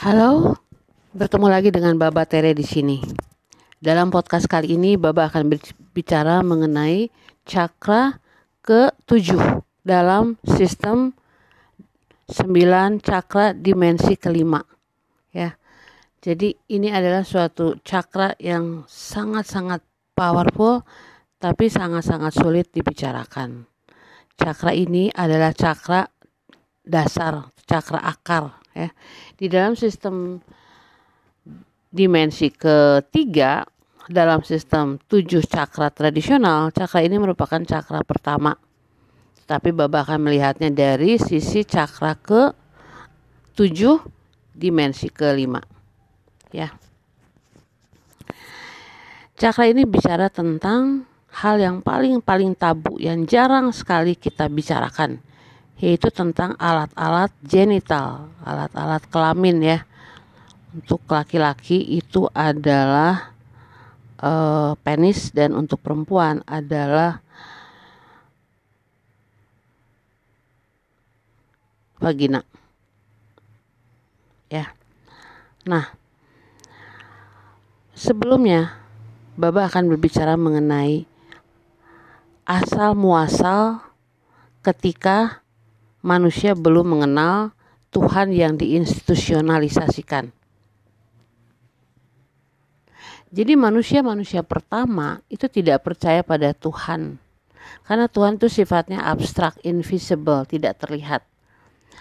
Halo, bertemu lagi dengan Baba Tere di sini. Dalam podcast kali ini, Baba akan berbicara mengenai cakra ke-7 dalam sistem 9 cakra dimensi kelima. Ya. Jadi ini adalah suatu cakra yang sangat-sangat powerful tapi sangat-sangat sulit dibicarakan. Cakra ini adalah cakra dasar, cakra akar ya. Di dalam sistem dimensi ketiga dalam sistem tujuh cakra tradisional, cakra ini merupakan cakra pertama. Tapi Baba akan melihatnya dari sisi cakra ke tujuh dimensi kelima. Ya. Cakra ini bicara tentang hal yang paling-paling tabu yang jarang sekali kita bicarakan yaitu tentang alat-alat genital, alat-alat kelamin ya. Untuk laki-laki itu adalah uh, penis dan untuk perempuan adalah vagina. Ya. Nah, sebelumnya Baba akan berbicara mengenai asal muasal ketika manusia belum mengenal Tuhan yang diinstitusionalisasikan. Jadi manusia-manusia pertama itu tidak percaya pada Tuhan. Karena Tuhan itu sifatnya abstrak, invisible, tidak terlihat.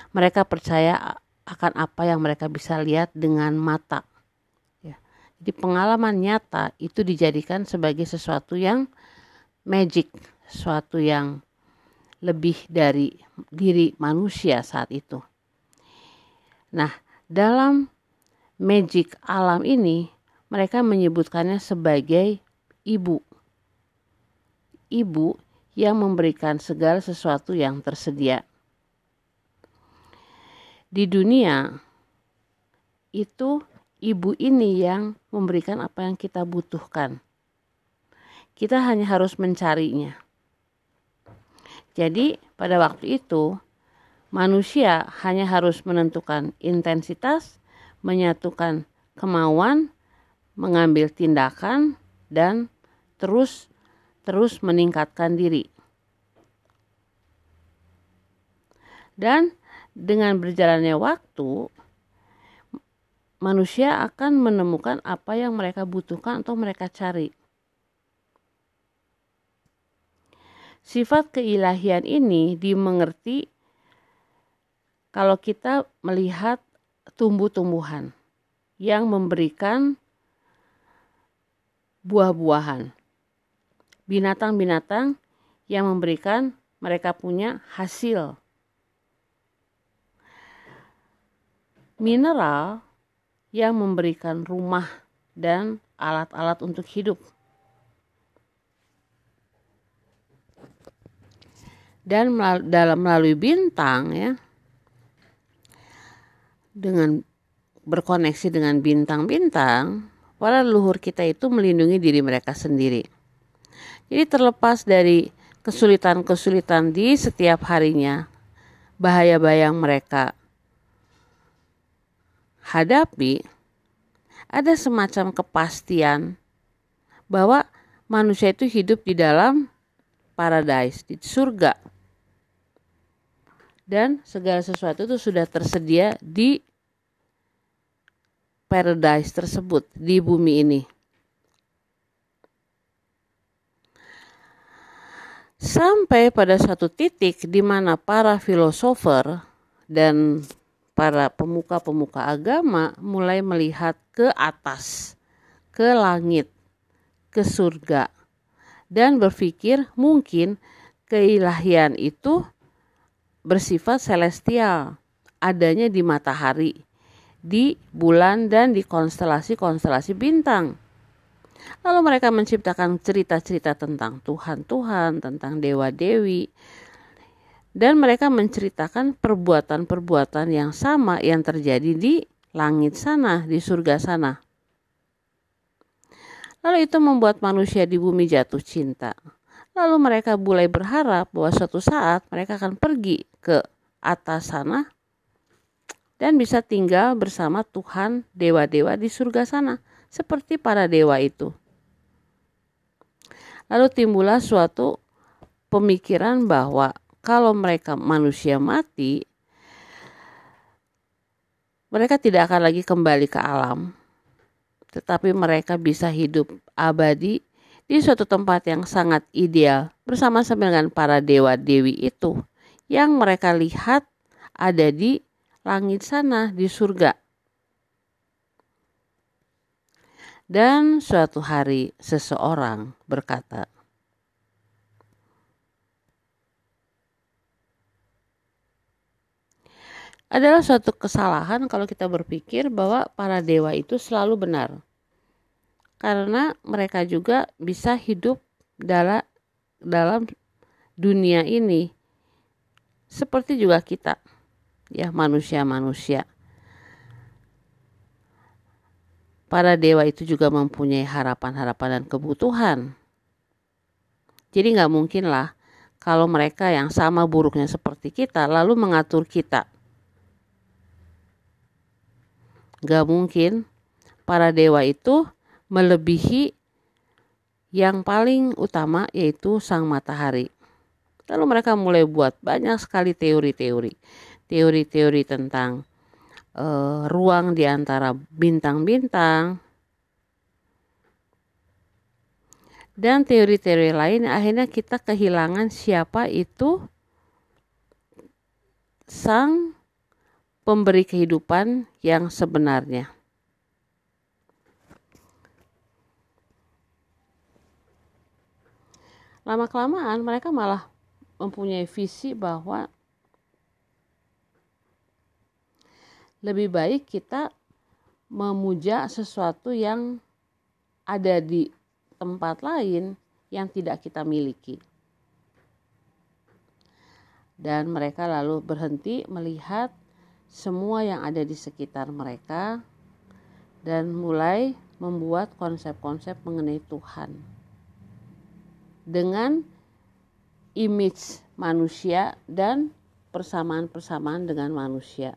Mereka percaya akan apa yang mereka bisa lihat dengan mata. Ya. Jadi pengalaman nyata itu dijadikan sebagai sesuatu yang magic, sesuatu yang lebih dari diri manusia saat itu. Nah, dalam magic alam ini, mereka menyebutkannya sebagai ibu. Ibu yang memberikan segala sesuatu yang tersedia. Di dunia, itu ibu ini yang memberikan apa yang kita butuhkan. Kita hanya harus mencarinya. Jadi, pada waktu itu, manusia hanya harus menentukan intensitas, menyatukan kemauan, mengambil tindakan, dan terus terus meningkatkan diri. Dan dengan berjalannya waktu, manusia akan menemukan apa yang mereka butuhkan atau mereka cari. Sifat keilahian ini dimengerti kalau kita melihat tumbuh-tumbuhan yang memberikan buah-buahan. Binatang-binatang yang memberikan mereka punya hasil. Mineral yang memberikan rumah dan alat-alat untuk hidup. Dan dalam melalui bintang ya dengan berkoneksi dengan bintang-bintang para leluhur kita itu melindungi diri mereka sendiri. Jadi terlepas dari kesulitan-kesulitan di setiap harinya bahaya-bahaya mereka hadapi ada semacam kepastian bahwa manusia itu hidup di dalam paradise, di surga dan segala sesuatu itu sudah tersedia di paradise tersebut di bumi ini. Sampai pada satu titik di mana para filosofer dan para pemuka-pemuka agama mulai melihat ke atas, ke langit, ke surga, dan berpikir mungkin keilahian itu bersifat celestial, adanya di matahari, di bulan dan di konstelasi-konstelasi bintang. Lalu mereka menciptakan cerita-cerita tentang Tuhan-Tuhan, tentang dewa-dewi, dan mereka menceritakan perbuatan-perbuatan yang sama yang terjadi di langit sana, di surga sana. Lalu itu membuat manusia di bumi jatuh cinta. Lalu mereka mulai berharap bahwa suatu saat mereka akan pergi ke atas sana dan bisa tinggal bersama Tuhan dewa-dewa di surga sana seperti para dewa itu. Lalu timbullah suatu pemikiran bahwa kalau mereka manusia mati, mereka tidak akan lagi kembali ke alam, tetapi mereka bisa hidup abadi di suatu tempat yang sangat ideal bersama-sama dengan para dewa-dewi itu yang mereka lihat ada di langit sana di surga. Dan suatu hari seseorang berkata, adalah suatu kesalahan kalau kita berpikir bahwa para dewa itu selalu benar. Karena mereka juga bisa hidup dalam dalam dunia ini seperti juga kita ya manusia-manusia. Para dewa itu juga mempunyai harapan-harapan dan kebutuhan. Jadi nggak mungkin lah kalau mereka yang sama buruknya seperti kita lalu mengatur kita. Nggak mungkin para dewa itu melebihi yang paling utama yaitu sang matahari. Lalu mereka mulai buat banyak sekali teori-teori teori-teori tentang uh, ruang di antara bintang-bintang dan teori-teori lain akhirnya kita kehilangan siapa itu sang pemberi kehidupan yang sebenarnya. Lama-kelamaan mereka malah mempunyai visi bahwa lebih baik kita memuja sesuatu yang ada di tempat lain yang tidak kita miliki. Dan mereka lalu berhenti melihat semua yang ada di sekitar mereka dan mulai membuat konsep-konsep mengenai Tuhan. Dengan image manusia dan persamaan-persamaan dengan manusia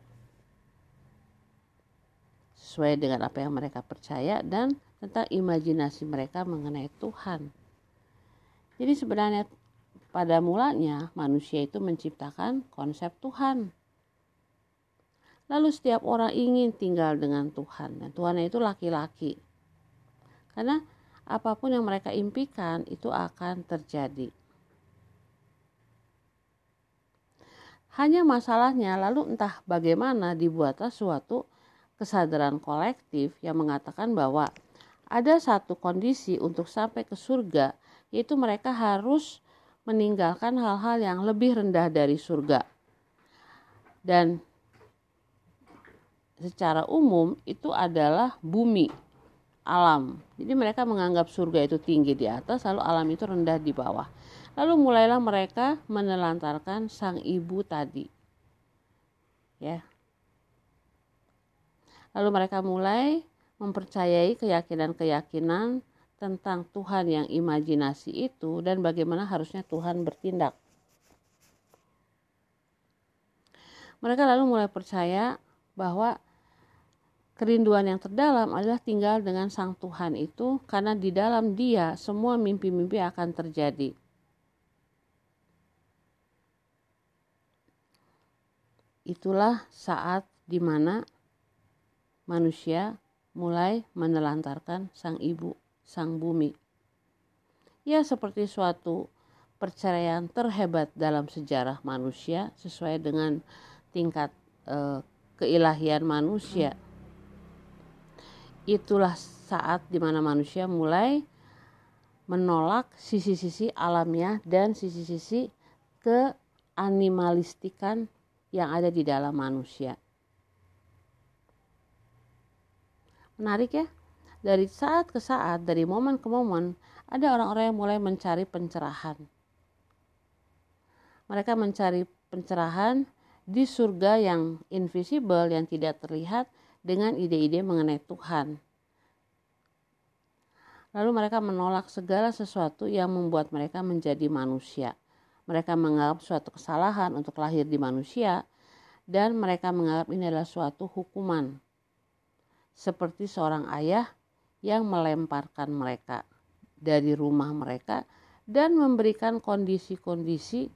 sesuai dengan apa yang mereka percaya dan tentang imajinasi mereka mengenai Tuhan. Jadi sebenarnya pada mulanya manusia itu menciptakan konsep Tuhan. Lalu setiap orang ingin tinggal dengan Tuhan dan Tuhan itu laki-laki. Karena apa pun yang mereka impikan itu akan terjadi. Hanya masalahnya lalu entah bagaimana dibuatlah suatu kesadaran kolektif yang mengatakan bahwa ada satu kondisi untuk sampai ke surga, yaitu mereka harus meninggalkan hal-hal yang lebih rendah dari surga. Dan secara umum itu adalah bumi, alam. Jadi mereka menganggap surga itu tinggi di atas, lalu alam itu rendah di bawah. Lalu mulailah mereka menelantarkan sang ibu tadi. Ya, Lalu mereka mulai mempercayai keyakinan-keyakinan tentang Tuhan yang imajinasi itu dan bagaimana harusnya Tuhan bertindak. Mereka lalu mulai percaya bahwa kerinduan yang terdalam adalah tinggal dengan Sang Tuhan itu karena di dalam Dia semua mimpi-mimpi akan terjadi. Itulah saat di mana manusia mulai menelantarkan sang ibu, sang bumi. Ya seperti suatu perceraian terhebat dalam sejarah manusia sesuai dengan tingkat e, keilahian manusia. Itulah saat di mana manusia mulai menolak sisi-sisi alamiah dan sisi-sisi keanimalistikan yang ada di dalam manusia. Menarik ya, dari saat ke saat, dari momen ke momen, ada orang-orang yang mulai mencari pencerahan. Mereka mencari pencerahan di surga yang invisible, yang tidak terlihat dengan ide-ide mengenai Tuhan. Lalu mereka menolak segala sesuatu yang membuat mereka menjadi manusia. Mereka menganggap suatu kesalahan untuk lahir di manusia dan mereka menganggap ini adalah suatu hukuman. Seperti seorang ayah yang melemparkan mereka dari rumah mereka dan memberikan kondisi-kondisi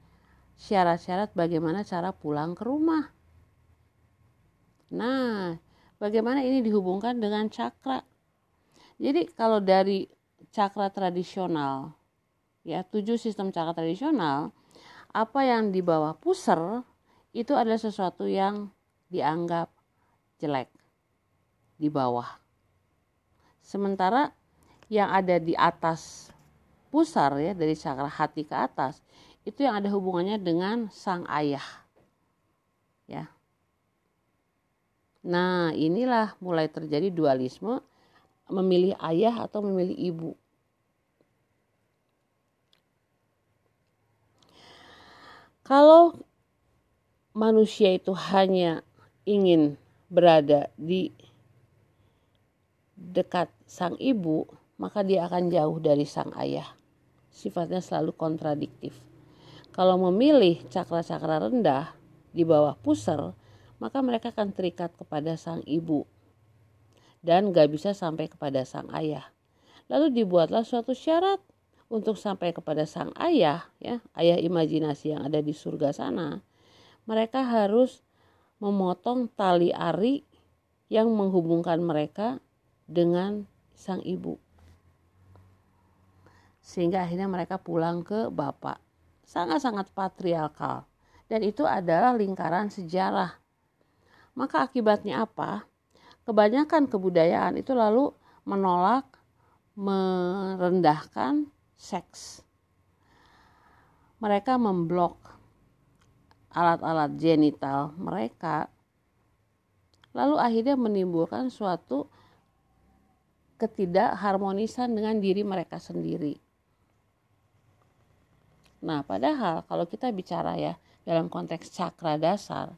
syarat-syarat bagaimana cara pulang ke rumah. Nah, bagaimana ini dihubungkan dengan cakra? Jadi kalau dari cakra tradisional, ya tujuh sistem cakra tradisional, apa yang di bawah puser itu adalah sesuatu yang dianggap jelek di bawah. Sementara yang ada di atas pusar ya dari cakra hati ke atas itu yang ada hubungannya dengan sang ayah. Ya. Nah, inilah mulai terjadi dualisme memilih ayah atau memilih ibu. Kalau manusia itu hanya ingin berada di dekat sang ibu, maka dia akan jauh dari sang ayah. Sifatnya selalu kontradiktif. Kalau memilih cakra-cakra rendah di bawah pusar, maka mereka akan terikat kepada sang ibu dan gak bisa sampai kepada sang ayah. Lalu dibuatlah suatu syarat untuk sampai kepada sang ayah, ya ayah imajinasi yang ada di surga sana. Mereka harus memotong tali ari yang menghubungkan mereka dengan sang ibu. Sehingga akhirnya mereka pulang ke bapak. Sangat-sangat patriarkal. Dan itu adalah lingkaran sejarah. Maka akibatnya apa? Kebanyakan kebudayaan itu lalu menolak, merendahkan seks. Mereka memblok alat-alat genital mereka lalu akhirnya menimbulkan suatu ketidakharmonisan dengan diri mereka sendiri. Nah, padahal kalau kita bicara ya dalam konteks cakra dasar,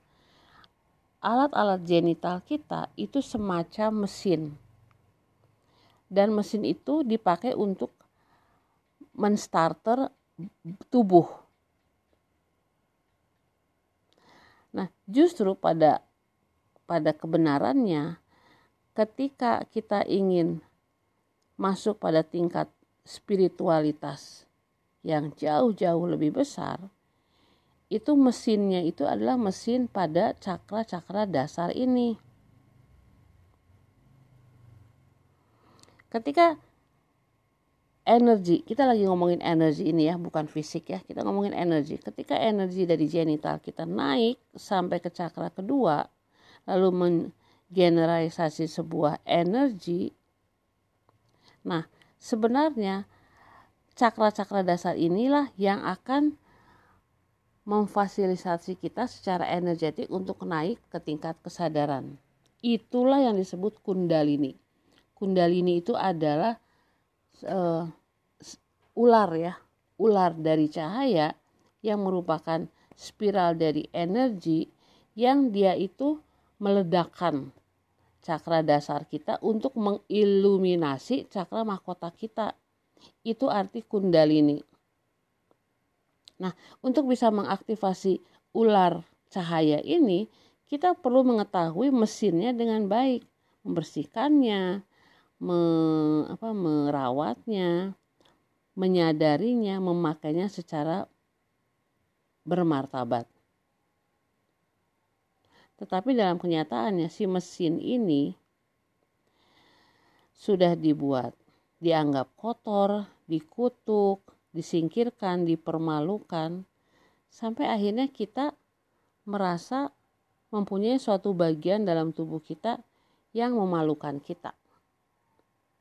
alat-alat genital kita itu semacam mesin. Dan mesin itu dipakai untuk menstarter tubuh. Nah, justru pada pada kebenarannya ketika kita ingin masuk pada tingkat spiritualitas yang jauh-jauh lebih besar, itu mesinnya itu adalah mesin pada cakra-cakra dasar ini. Ketika energi, kita lagi ngomongin energi ini ya, bukan fisik ya, kita ngomongin energi. Ketika energi dari genital kita naik sampai ke cakra kedua, lalu menggeneralisasi sebuah energi Nah, sebenarnya cakra-cakra dasar inilah yang akan memfasilitasi kita secara energetik untuk naik ke tingkat kesadaran. Itulah yang disebut kundalini. Kundalini itu adalah uh, ular ya, ular dari cahaya yang merupakan spiral dari energi yang dia itu meledakkan cakra dasar kita untuk mengiluminasi cakra mahkota kita. Itu arti kundalini. Nah, untuk bisa mengaktifasi ular cahaya ini, kita perlu mengetahui mesinnya dengan baik, membersihkannya, me, apa, merawatnya, menyadarinya, memakainya secara bermartabat. Tetapi dalam kenyataannya si mesin ini sudah dibuat, dianggap kotor, dikutuk, disingkirkan, dipermalukan, sampai akhirnya kita merasa mempunyai suatu bagian dalam tubuh kita yang memalukan kita.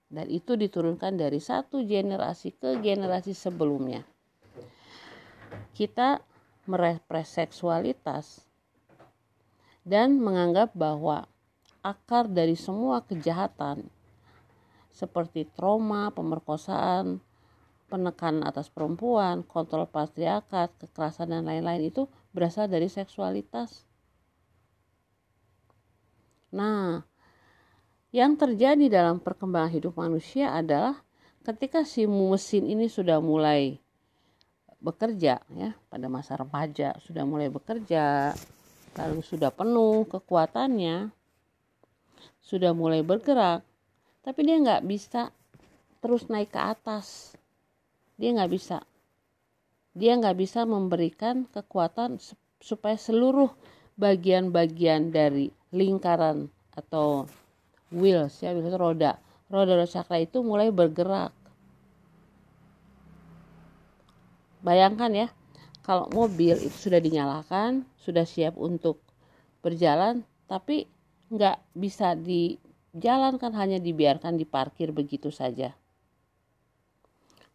Dan itu diturunkan dari satu generasi ke generasi sebelumnya. Kita merepres seksualitas dan menganggap bahwa akar dari semua kejahatan seperti trauma, pemerkosaan, penekanan atas perempuan, kontrol patriarkat, kekerasan dan lain-lain itu berasal dari seksualitas. Nah, yang terjadi dalam perkembangan hidup manusia adalah ketika si mesin ini sudah mulai bekerja ya pada masa remaja sudah mulai bekerja lalu sudah penuh kekuatannya sudah mulai bergerak tapi dia nggak bisa terus naik ke atas dia nggak bisa. Dia nggak bisa memberikan kekuatan supaya seluruh bagian-bagian dari lingkaran atau wheels ya wheels roda. Roda cakra itu mulai bergerak. Bayangkan ya kalau mobil itu sudah dinyalakan sudah siap untuk berjalan tapi nggak bisa dijalankan hanya dibiarkan diparkir begitu saja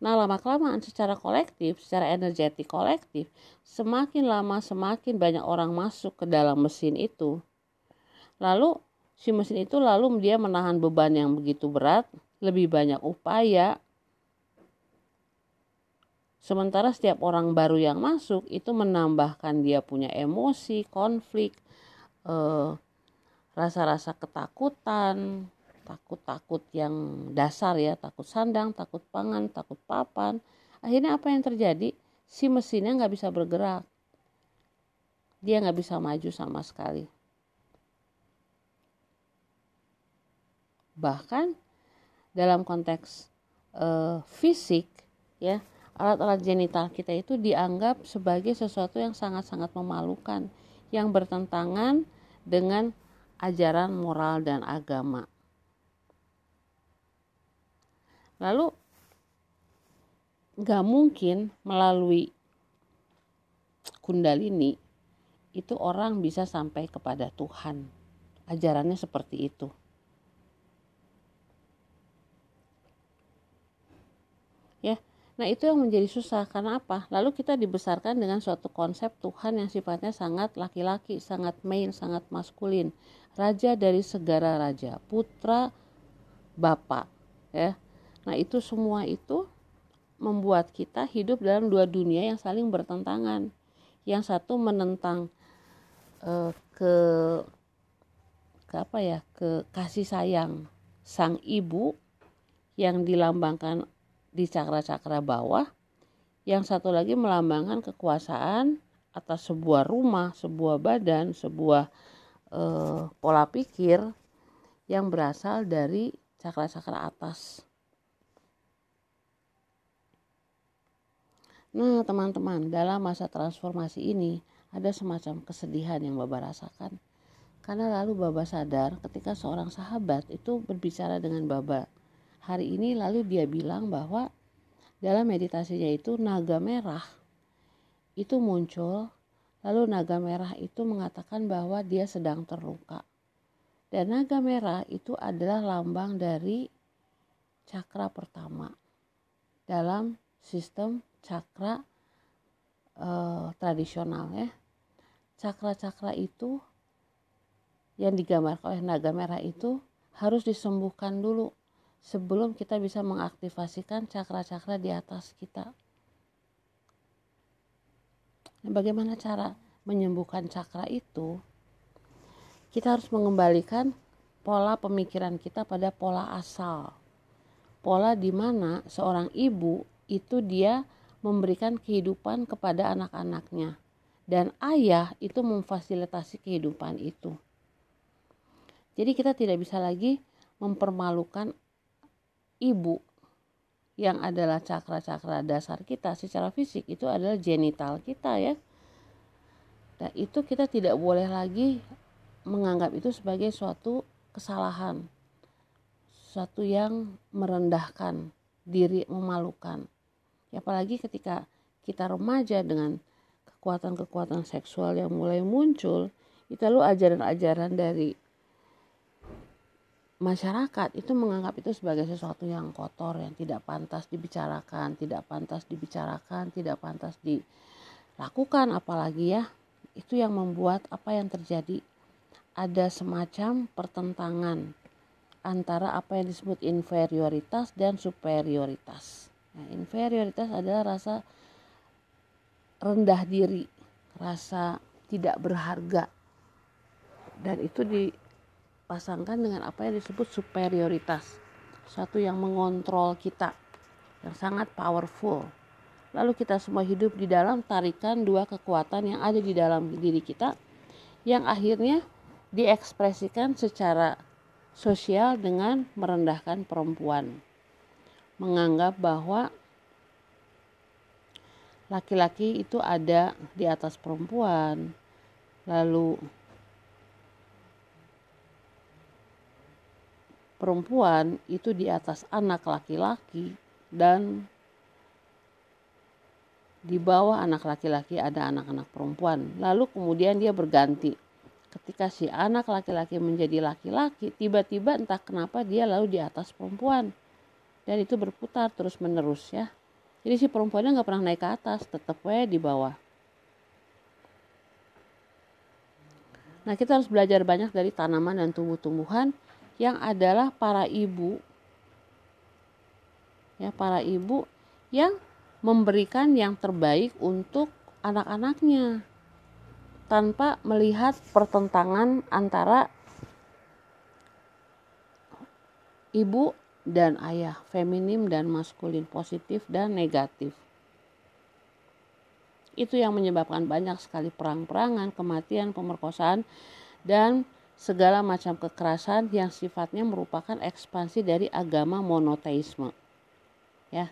Nah, lama-kelamaan secara kolektif, secara energetik kolektif, semakin lama semakin banyak orang masuk ke dalam mesin itu. Lalu si mesin itu lalu dia menahan beban yang begitu berat, lebih banyak upaya. Sementara setiap orang baru yang masuk itu menambahkan dia punya emosi, konflik, eh, rasa-rasa ketakutan, takut-takut yang dasar ya takut sandang takut pangan takut papan. Akhirnya apa yang terjadi? Si mesinnya nggak bisa bergerak. Dia nggak bisa maju sama sekali. Bahkan dalam konteks uh, fisik ya alat-alat genital kita itu dianggap sebagai sesuatu yang sangat-sangat memalukan yang bertentangan dengan ajaran moral dan agama lalu nggak mungkin melalui kundalini itu orang bisa sampai kepada Tuhan. Ajarannya seperti itu. Ya nah itu yang menjadi susah. Karena apa? Lalu kita dibesarkan dengan suatu konsep Tuhan yang sifatnya sangat laki-laki sangat male sangat maskulin. Raja dari segala raja putra bapak ya Nah, itu semua itu membuat kita hidup dalam dua dunia yang saling bertentangan. Yang satu menentang uh, ke ke apa ya? ke kasih sayang sang ibu yang dilambangkan di cakra-cakra bawah. Yang satu lagi melambangkan kekuasaan atas sebuah rumah, sebuah badan, sebuah uh, pola pikir yang berasal dari cakra-cakra atas. Nah, teman-teman, dalam masa transformasi ini ada semacam kesedihan yang Baba rasakan. Karena lalu Baba sadar ketika seorang sahabat itu berbicara dengan Baba. Hari ini lalu dia bilang bahwa dalam meditasinya itu naga merah itu muncul lalu naga merah itu mengatakan bahwa dia sedang terluka. Dan naga merah itu adalah lambang dari cakra pertama dalam sistem cakra uh, tradisional ya. Cakra-cakra itu yang digambarkan oleh naga merah itu harus disembuhkan dulu sebelum kita bisa mengaktifasikan cakra-cakra di atas kita. Nah, bagaimana cara menyembuhkan cakra itu? Kita harus mengembalikan pola pemikiran kita pada pola asal. Pola di mana seorang ibu itu dia memberikan kehidupan kepada anak-anaknya dan ayah itu memfasilitasi kehidupan itu. Jadi kita tidak bisa lagi mempermalukan ibu yang adalah cakra-cakra dasar kita secara fisik itu adalah genital kita ya. Dan itu kita tidak boleh lagi menganggap itu sebagai suatu kesalahan. Suatu yang merendahkan diri, memalukan ya apalagi ketika kita remaja dengan kekuatan-kekuatan seksual yang mulai muncul itu lalu ajaran-ajaran dari masyarakat itu menganggap itu sebagai sesuatu yang kotor yang tidak pantas dibicarakan tidak pantas dibicarakan tidak pantas dilakukan. Apalagi ya itu yang membuat apa yang terjadi ada semacam pertentangan antara apa yang disebut inferioritas dan superioritas Nah, inferioritas adalah rasa rendah diri, rasa tidak berharga. Dan itu dipasangkan dengan apa yang disebut superioritas. Satu yang mengontrol kita, yang sangat powerful. Lalu kita semua hidup di dalam tarikan dua kekuatan yang ada di dalam diri kita yang akhirnya diekspresikan secara sosial dengan merendahkan perempuan. Menganggap bahwa laki-laki itu ada di atas perempuan, lalu perempuan itu di atas anak laki-laki dan di bawah anak laki-laki ada anak-anak perempuan. Lalu kemudian dia berganti. Ketika si anak laki-laki menjadi laki-laki, tiba-tiba entah kenapa dia lalu di atas perempuan. Dan itu berputar terus menerus ya. Jadi si perempuannya nggak pernah naik ke atas, tetap we di bawah. Nah kita harus belajar banyak dari tanaman dan tumbuh-tumbuhan yang adalah para ibu ya para ibu yang memberikan yang terbaik untuk anak-anaknya tanpa melihat pertentangan antara ibu dan ayah, feminim dan maskulin, positif dan negatif. Itu yang menyebabkan banyak sekali perang-perangan, kematian, pemerkosaan, dan segala macam kekerasan yang sifatnya merupakan ekspansi dari agama monoteisme. Ya,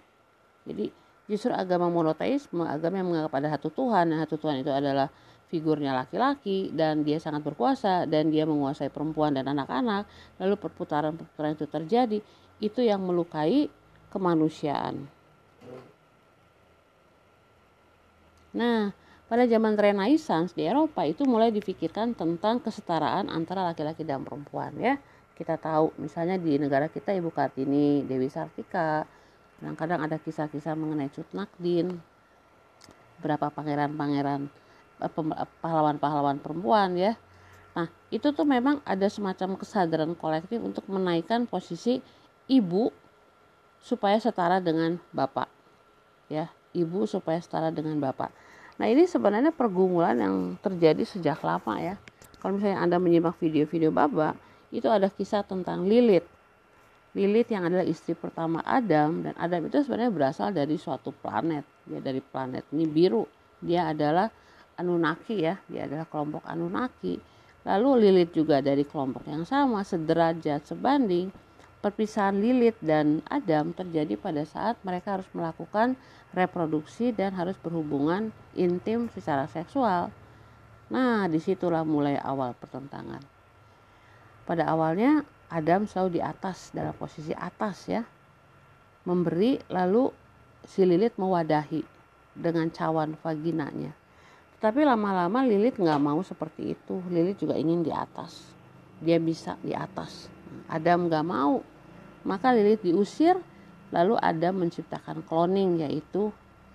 jadi justru agama monoteisme agama yang menganggap ada satu Tuhan dan satu Tuhan itu adalah figurnya laki-laki dan dia sangat berkuasa dan dia menguasai perempuan dan anak-anak lalu perputaran-perputaran itu terjadi itu yang melukai kemanusiaan. Nah pada zaman Renaissance di Eropa itu mulai difikirkan tentang kesetaraan antara laki-laki dan perempuan ya. Kita tahu misalnya di negara kita Ibu Kartini Dewi Sartika kadang-kadang ada kisah-kisah mengenai Cut Nakdin berapa pangeran-pangeran eh, pahlawan-pahlawan perempuan ya. Nah itu tuh memang ada semacam kesadaran kolektif untuk menaikkan posisi ibu supaya setara dengan bapak ya. Ibu supaya setara dengan bapak. Nah ini sebenarnya pergumulan yang terjadi sejak lama ya. Kalau misalnya anda menyimak video-video baba itu ada kisah tentang Lilith. Lilith yang adalah istri pertama Adam dan Adam itu sebenarnya berasal dari suatu planet ya dari planet ini biru. Dia adalah Anunnaki ya. Dia adalah kelompok Anunnaki. Lalu Lilith juga dari kelompok yang sama sederajat sebanding perpisahan Lilith dan Adam terjadi pada saat mereka harus melakukan reproduksi dan harus berhubungan intim secara seksual. Nah di situlah mulai awal pertentangan. Pada awalnya Adam selalu di atas dalam posisi atas ya. Memberi lalu si Lilith mewadahi dengan cawan vaginanya. Tapi lama-lama Lilith nggak mau seperti itu. Lilith juga ingin di atas. Dia bisa di atas. Adam nggak mau maka Lilith diusir lalu Adam menciptakan cloning yaitu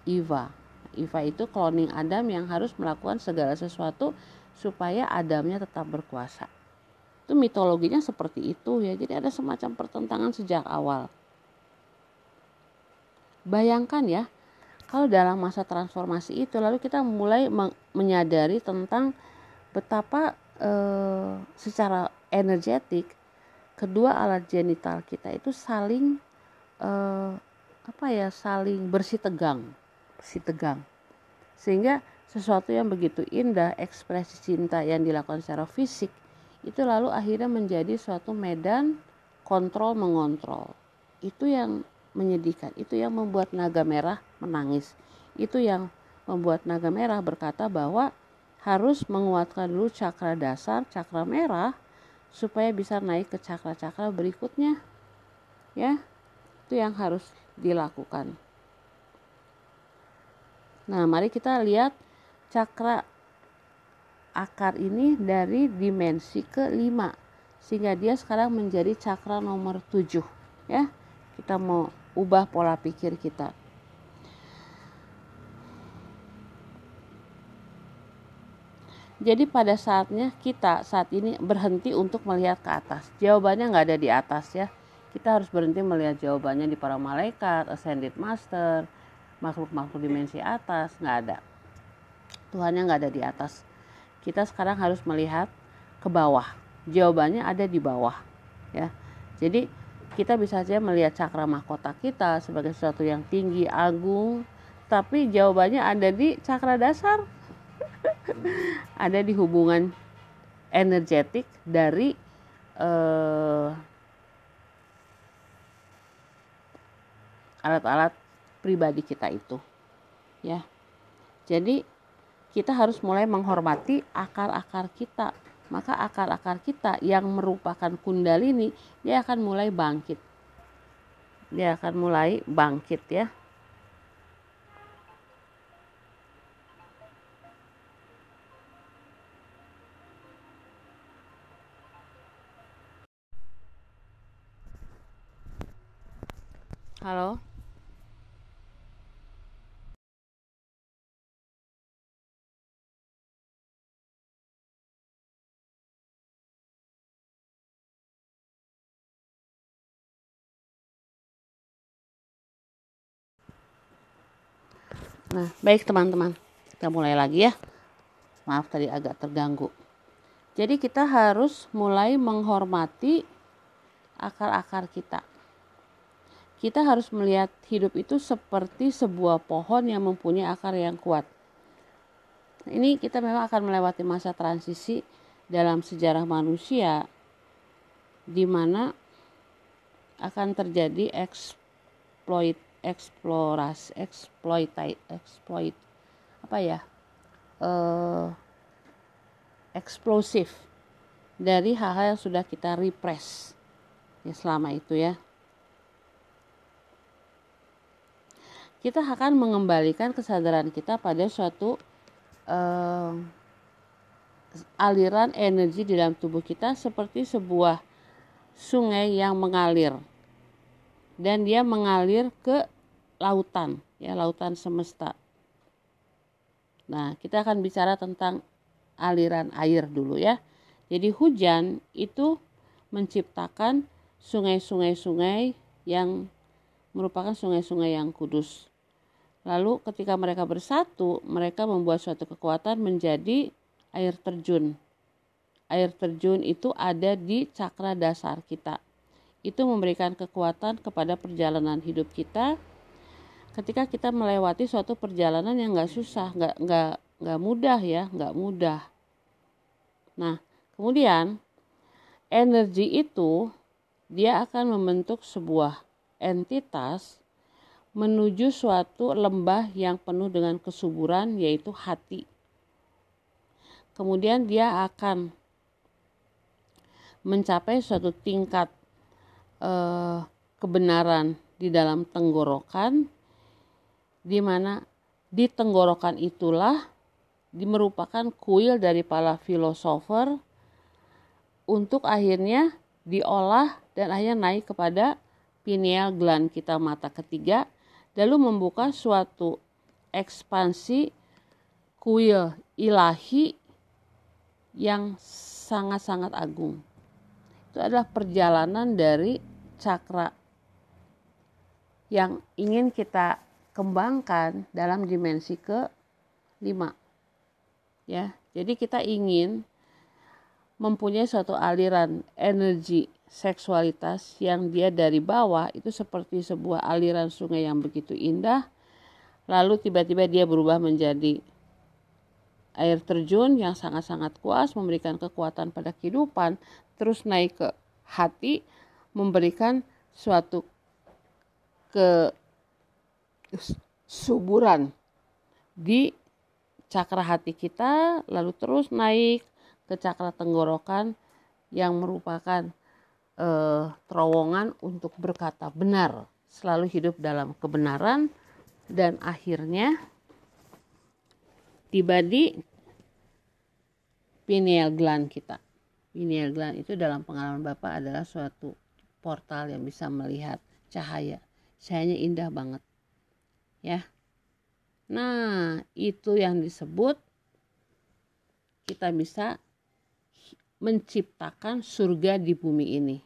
Eva Eva itu cloning Adam yang harus melakukan segala sesuatu supaya Adamnya tetap berkuasa. Itu mitologinya seperti itu ya. Jadi ada semacam pertentangan sejak awal. Bayangkan ya kalau dalam masa transformasi itu lalu kita mulai menyadari tentang betapa e, secara energetik kedua alat genital kita itu saling e, apa ya saling bersih tegang bersih tegang. Sehingga sesuatu yang begitu indah ekspresi cinta yang dilakukan secara fisik itu lalu akhirnya menjadi suatu medan kontrol mengontrol. Itu yang menyedihkan itu yang membuat naga merah menangis. Itu yang membuat naga merah berkata bahwa harus menguatkan dulu cakra dasar cakra merah supaya bisa naik ke cakra-cakra berikutnya. Ya itu yang harus dilakukan. Nah mari kita lihat cakra akar ini dari dimensi kelima sehingga dia sekarang menjadi cakra nomor tujuh. Ya kita mau ubah pola pikir kita Jadi pada saatnya kita saat ini berhenti untuk melihat ke atas. Jawabannya nggak ada di atas ya. Kita harus berhenti melihat jawabannya di para malaikat, ascended master, makhluk-makhluk dimensi atas, nggak ada. Tuhannya nggak ada di atas kita sekarang harus melihat ke bawah. Jawabannya ada di bawah, ya. Jadi kita bisa saja melihat cakra mahkota kita sebagai sesuatu yang tinggi, agung, tapi jawabannya ada di cakra dasar. ada di hubungan energetik dari uh, alat-alat pribadi kita itu ya. Jadi kita harus mulai menghormati akar-akar kita. Maka akar-akar kita yang merupakan kundalini dia akan mulai bangkit. Dia akan mulai bangkit ya Halo. Nah, baik teman-teman, kita mulai lagi ya. Maaf tadi agak terganggu. Jadi kita harus mulai menghormati akar-akar kita. Kita harus melihat hidup itu seperti sebuah pohon yang mempunyai akar yang kuat. Ini kita memang akan melewati masa transisi dalam sejarah manusia di mana akan terjadi exploit eksplorasi exploit exploit apa ya uh, eksplosif dari hal-hal yang sudah kita repress ya selama itu ya kita akan mengembalikan kesadaran kita pada suatu uh, aliran energi di dalam tubuh kita seperti sebuah sungai yang mengalir dan dia mengalir ke lautan, ya lautan semesta. Nah, kita akan bicara tentang aliran air dulu ya. Jadi hujan itu menciptakan sungai-sungai-sungai yang merupakan sungai-sungai yang kudus. Lalu ketika mereka bersatu, mereka membuat suatu kekuatan menjadi air terjun. Air terjun itu ada di cakra dasar kita. Itu memberikan kekuatan kepada perjalanan hidup kita ketika kita melewati suatu perjalanan yang nggak susah, nggak nggak nggak mudah ya, nggak mudah. Nah, kemudian energi itu dia akan membentuk sebuah entitas menuju suatu lembah yang penuh dengan kesuburan yaitu hati. Kemudian dia akan mencapai suatu tingkat eh, kebenaran di dalam tenggorokan di mana di tenggorokan itulah merupakan kuil dari para filosofer untuk akhirnya diolah dan akhirnya naik kepada pineal gland kita mata ketiga lalu membuka suatu ekspansi kuil ilahi yang sangat-sangat agung. Itu adalah perjalanan dari cakra yang ingin kita kembangkan dalam dimensi ke lima ya jadi kita ingin mempunyai suatu aliran energi seksualitas yang dia dari bawah itu seperti sebuah aliran sungai yang begitu indah lalu tiba-tiba dia berubah menjadi air terjun yang sangat-sangat kuat memberikan kekuatan pada kehidupan terus naik ke hati memberikan suatu ke suburan di cakra hati kita lalu terus naik ke cakra tenggorokan yang merupakan eh, terowongan untuk berkata benar selalu hidup dalam kebenaran dan akhirnya tiba di pineal gland kita pineal gland itu dalam pengalaman Bapak adalah suatu portal yang bisa melihat cahaya cahayanya indah banget ya. Nah, itu yang disebut kita bisa menciptakan surga di bumi ini.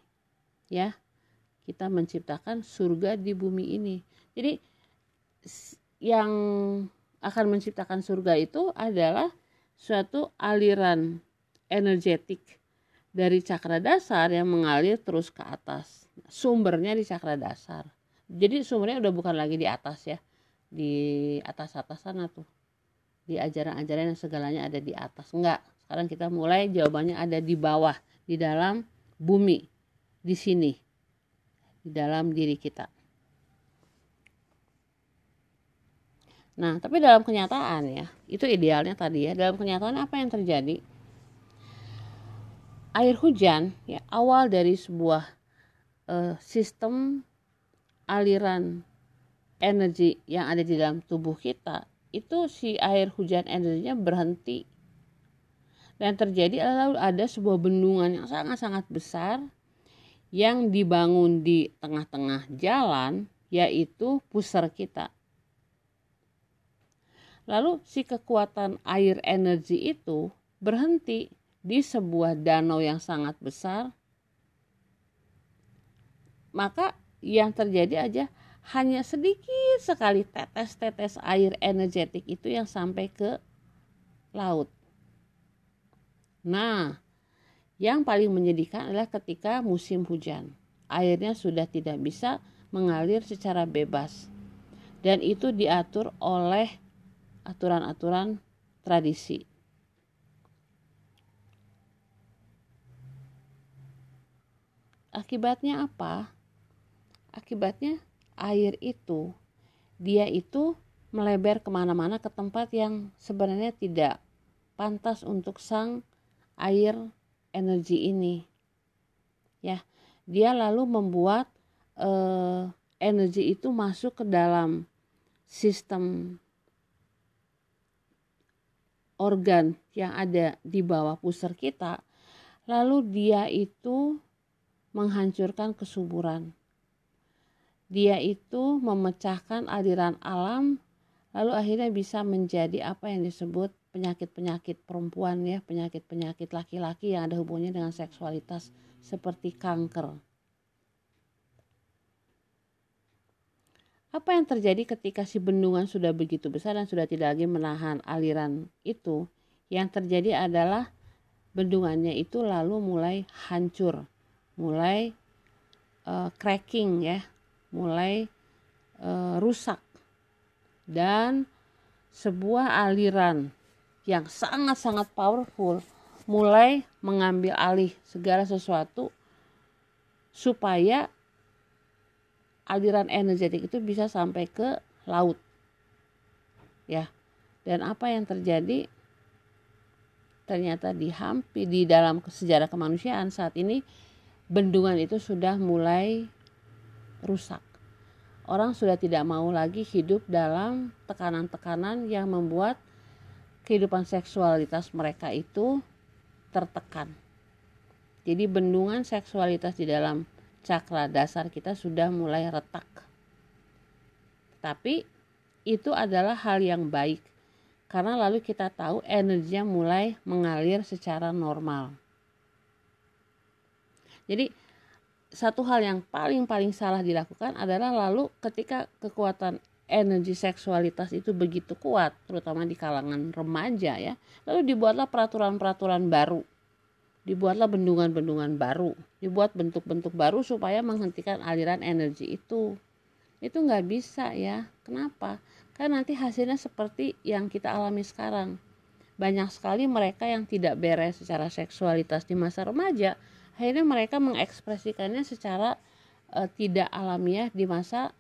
Ya. Kita menciptakan surga di bumi ini. Jadi yang akan menciptakan surga itu adalah suatu aliran energetik dari cakra dasar yang mengalir terus ke atas. Sumbernya di cakra dasar. Jadi sumbernya udah bukan lagi di atas ya di atas-atas sana tuh di ajaran-ajaran yang segalanya ada di atas enggak Sekarang kita mulai jawabannya ada di bawah, di dalam bumi, di sini, di dalam diri kita. Nah, tapi dalam kenyataan ya, itu idealnya tadi ya. Dalam kenyataan apa yang terjadi? Air hujan ya awal dari sebuah uh, sistem aliran energi yang ada di dalam tubuh kita itu si air hujan energinya berhenti dan terjadi lalu ada sebuah bendungan yang sangat-sangat besar yang dibangun di tengah-tengah jalan yaitu pusar kita. Lalu si kekuatan air energi itu berhenti di sebuah danau yang sangat besar. Maka yang terjadi aja hanya sedikit sekali tetes-tetes air energetik itu yang sampai ke laut. Nah, yang paling menyedihkan adalah ketika musim hujan. Airnya sudah tidak bisa mengalir secara bebas. Dan itu diatur oleh aturan-aturan tradisi. Akibatnya apa? Akibatnya air itu, dia itu melebar ke mana-mana ke tempat yang sebenarnya tidak pantas untuk sang air energi ini. Ya dia lalu membuat eh, energi itu masuk ke dalam sistem organ yang ada di bawah pusar kita. Lalu dia itu menghancurkan kesuburan. Dia itu memecahkan aliran alam lalu akhirnya bisa menjadi apa yang disebut penyakit-penyakit perempuan ya, penyakit-penyakit laki-laki yang ada hubungannya dengan seksualitas seperti kanker. Apa yang terjadi ketika si bendungan sudah begitu besar dan sudah tidak lagi menahan aliran itu? Yang terjadi adalah bendungannya itu lalu mulai hancur, mulai uh, cracking ya, mulai uh, rusak dan sebuah aliran yang sangat-sangat powerful mulai mengambil alih segala sesuatu supaya aliran energetik itu bisa sampai ke laut. Ya. Dan apa yang terjadi ternyata di hampir di dalam sejarah kemanusiaan saat ini bendungan itu sudah mulai rusak. Orang sudah tidak mau lagi hidup dalam tekanan-tekanan yang membuat kehidupan seksualitas mereka itu tertekan. Jadi bendungan seksualitas di dalam cakra dasar kita sudah mulai retak. Tapi itu adalah hal yang baik karena lalu kita tahu energinya mulai mengalir secara normal. Jadi satu hal yang paling paling salah dilakukan adalah lalu ketika kekuatan energi seksualitas itu begitu kuat, terutama di kalangan remaja ya. Lalu dibuatlah peraturan-peraturan baru. Dibuatlah bendungan-bendungan baru, dibuat bentuk-bentuk baru supaya menghentikan aliran energi itu. Itu nggak bisa ya. Kenapa? Karena nanti hasilnya seperti yang kita alami sekarang. Banyak sekali mereka yang tidak beres secara seksualitas di masa remaja, akhirnya mereka mengekspresikannya secara uh, tidak alamiah di masa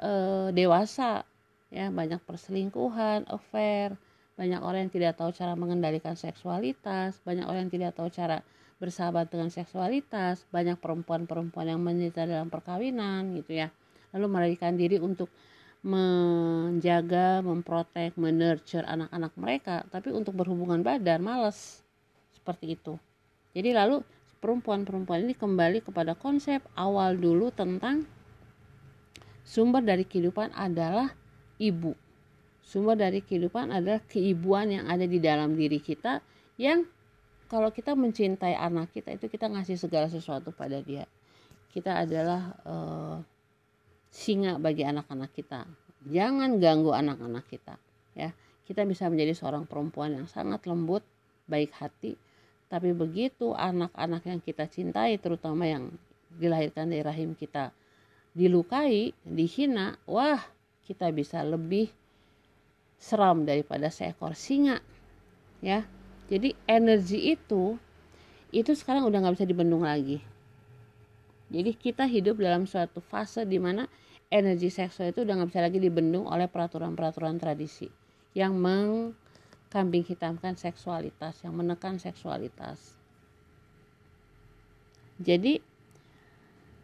uh, dewasa ya banyak perselingkuhan, affair, banyak orang yang tidak tahu cara mengendalikan seksualitas, banyak orang yang tidak tahu cara bersahabat dengan seksualitas, banyak perempuan-perempuan yang menderita dalam perkawinan gitu ya. Lalu melarikan diri untuk menjaga, memprotek, menurture anak-anak mereka, tapi untuk berhubungan badan males seperti itu. Jadi lalu perempuan-perempuan ini kembali kepada konsep awal dulu tentang sumber dari kehidupan adalah ibu. Sumber dari kehidupan adalah keibuan yang ada di dalam diri kita yang kalau kita mencintai anak kita itu kita ngasih segala sesuatu pada dia. Kita adalah uh, singa bagi anak-anak kita. Jangan ganggu anak-anak kita, ya. Kita bisa menjadi seorang perempuan yang sangat lembut, baik hati, tapi begitu anak-anak yang kita cintai terutama yang dilahirkan dari rahim kita dilukai, dihina, wah kita bisa lebih seram daripada seekor singa. Ya. jadi energi itu itu sekarang udah nggak bisa dibendung lagi jadi kita hidup dalam suatu fase di mana energi seksual itu udah nggak bisa lagi dibendung oleh peraturan-peraturan tradisi yang mengkambing hitamkan seksualitas, yang menekan seksualitas. Jadi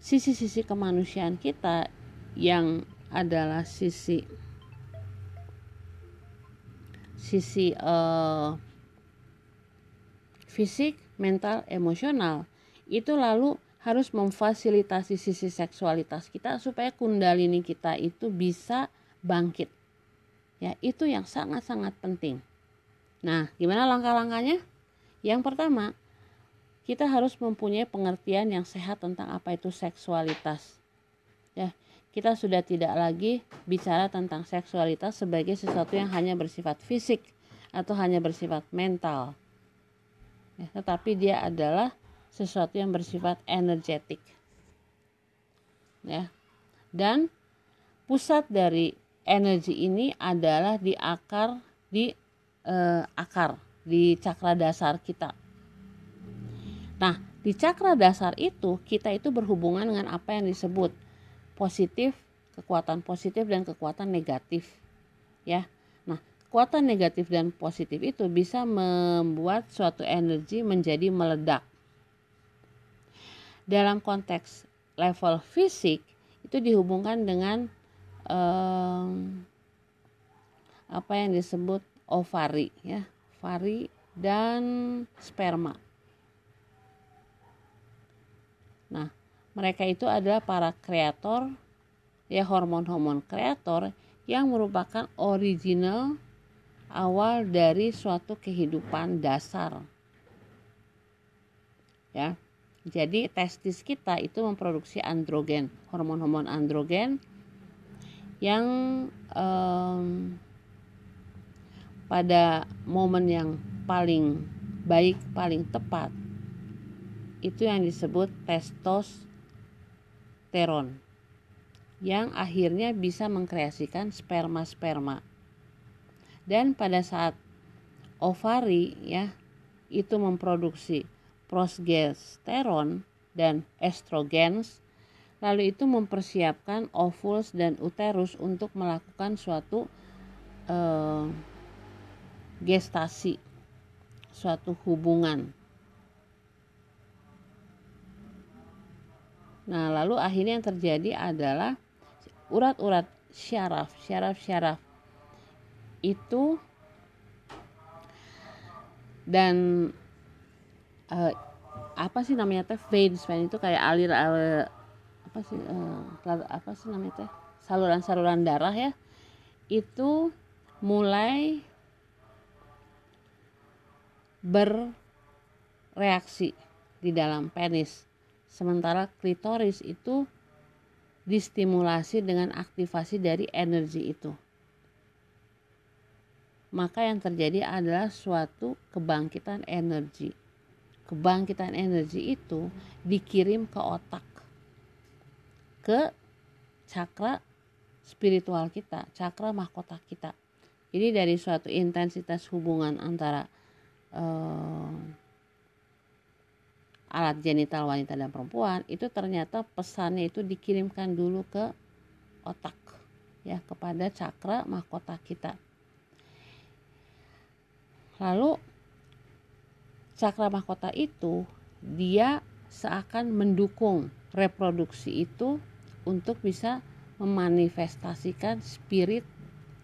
sisi-sisi kemanusiaan kita yang adalah sisi sisi uh, fisik, mental, emosional itu lalu harus memfasilitasi sisi seksualitas kita supaya kundalini kita itu bisa bangkit. Ya, itu yang sangat-sangat penting. Nah, gimana langkah-langkahnya? Yang pertama, kita harus mempunyai pengertian yang sehat tentang apa itu seksualitas. Ya, kita sudah tidak lagi bicara tentang seksualitas sebagai sesuatu yang hanya bersifat fisik atau hanya bersifat mental. Ya, tetapi dia adalah sesuatu yang bersifat energetik. Ya. Dan pusat dari energi ini adalah di akar di eh, akar di cakra dasar kita. Nah, di cakra dasar itu kita itu berhubungan dengan apa yang disebut positif, kekuatan positif dan kekuatan negatif. Ya. Nah, kekuatan negatif dan positif itu bisa membuat suatu energi menjadi meledak dalam konteks level fisik itu dihubungkan dengan um, apa yang disebut ovari ya ovari dan sperma nah mereka itu adalah para kreator ya hormon-hormon kreator yang merupakan original awal dari suatu kehidupan dasar. Ya jadi testis kita itu memproduksi androgen, hormon-hormon androgen yang um, pada momen yang paling baik, paling tepat itu yang disebut testosteron yang akhirnya bisa mengkreasikan sperma-sperma. Dan pada saat ovari ya itu memproduksi progesteron dan estrogens lalu itu mempersiapkan ovuls dan uterus untuk melakukan suatu uh, gestasi suatu hubungan nah lalu akhirnya yang terjadi adalah urat-urat syaraf. Syaraf-syaraf itu dan uh, apa sih namanya teh? Veins vein itu kayak alir alir apa sih uh, apa sih namanya teh? Saluran-saluran darah ya. Itu mulai bereaksi di dalam penis sementara klitoris itu distimulasi dengan aktivasi dari energi itu maka yang terjadi adalah suatu kebangkitan energi kebangkitan energi itu dikirim ke otak ke cakra spiritual kita, cakra mahkota kita. Jadi dari suatu intensitas hubungan antara uh, alat genital wanita dan perempuan itu ternyata pesannya itu dikirimkan dulu ke otak ya kepada cakra mahkota kita. Lalu cakra mahkota itu dia seakan mendukung reproduksi itu untuk bisa memanifestasikan spirit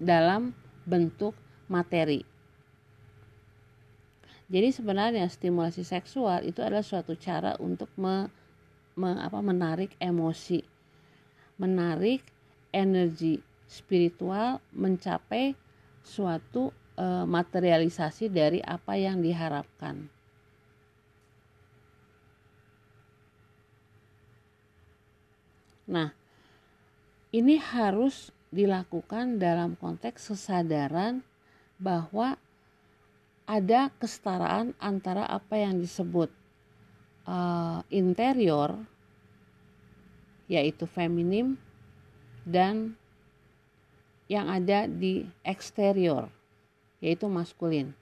dalam bentuk materi. Jadi sebenarnya stimulasi seksual itu adalah suatu cara untuk me, me, apa, menarik emosi, menarik energi spiritual mencapai suatu e, materialisasi dari apa yang diharapkan. Nah, ini harus dilakukan dalam konteks kesadaran bahwa ada kesetaraan antara apa yang disebut uh, interior yaitu feminim dan yang ada di eksterior yaitu maskulin.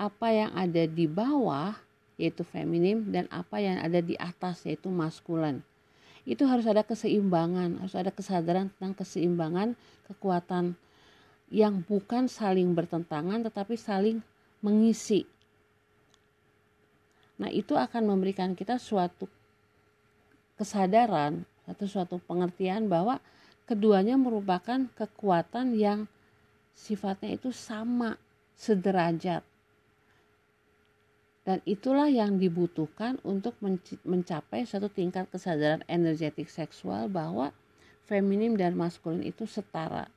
apa yang ada di bawah yaitu feminim dan apa yang ada di atas yaitu maskulen. Itu harus ada keseimbangan, harus ada kesadaran tentang keseimbangan kekuatan yang bukan saling bertentangan tetapi saling mengisi. Nah, itu akan memberikan kita suatu kesadaran atau suatu pengertian bahwa keduanya merupakan kekuatan yang sifatnya itu sama, sederajat. Dan itulah yang dibutuhkan untuk mencapai satu tingkat kesadaran energetik seksual bahwa feminim dan maskulin itu setara.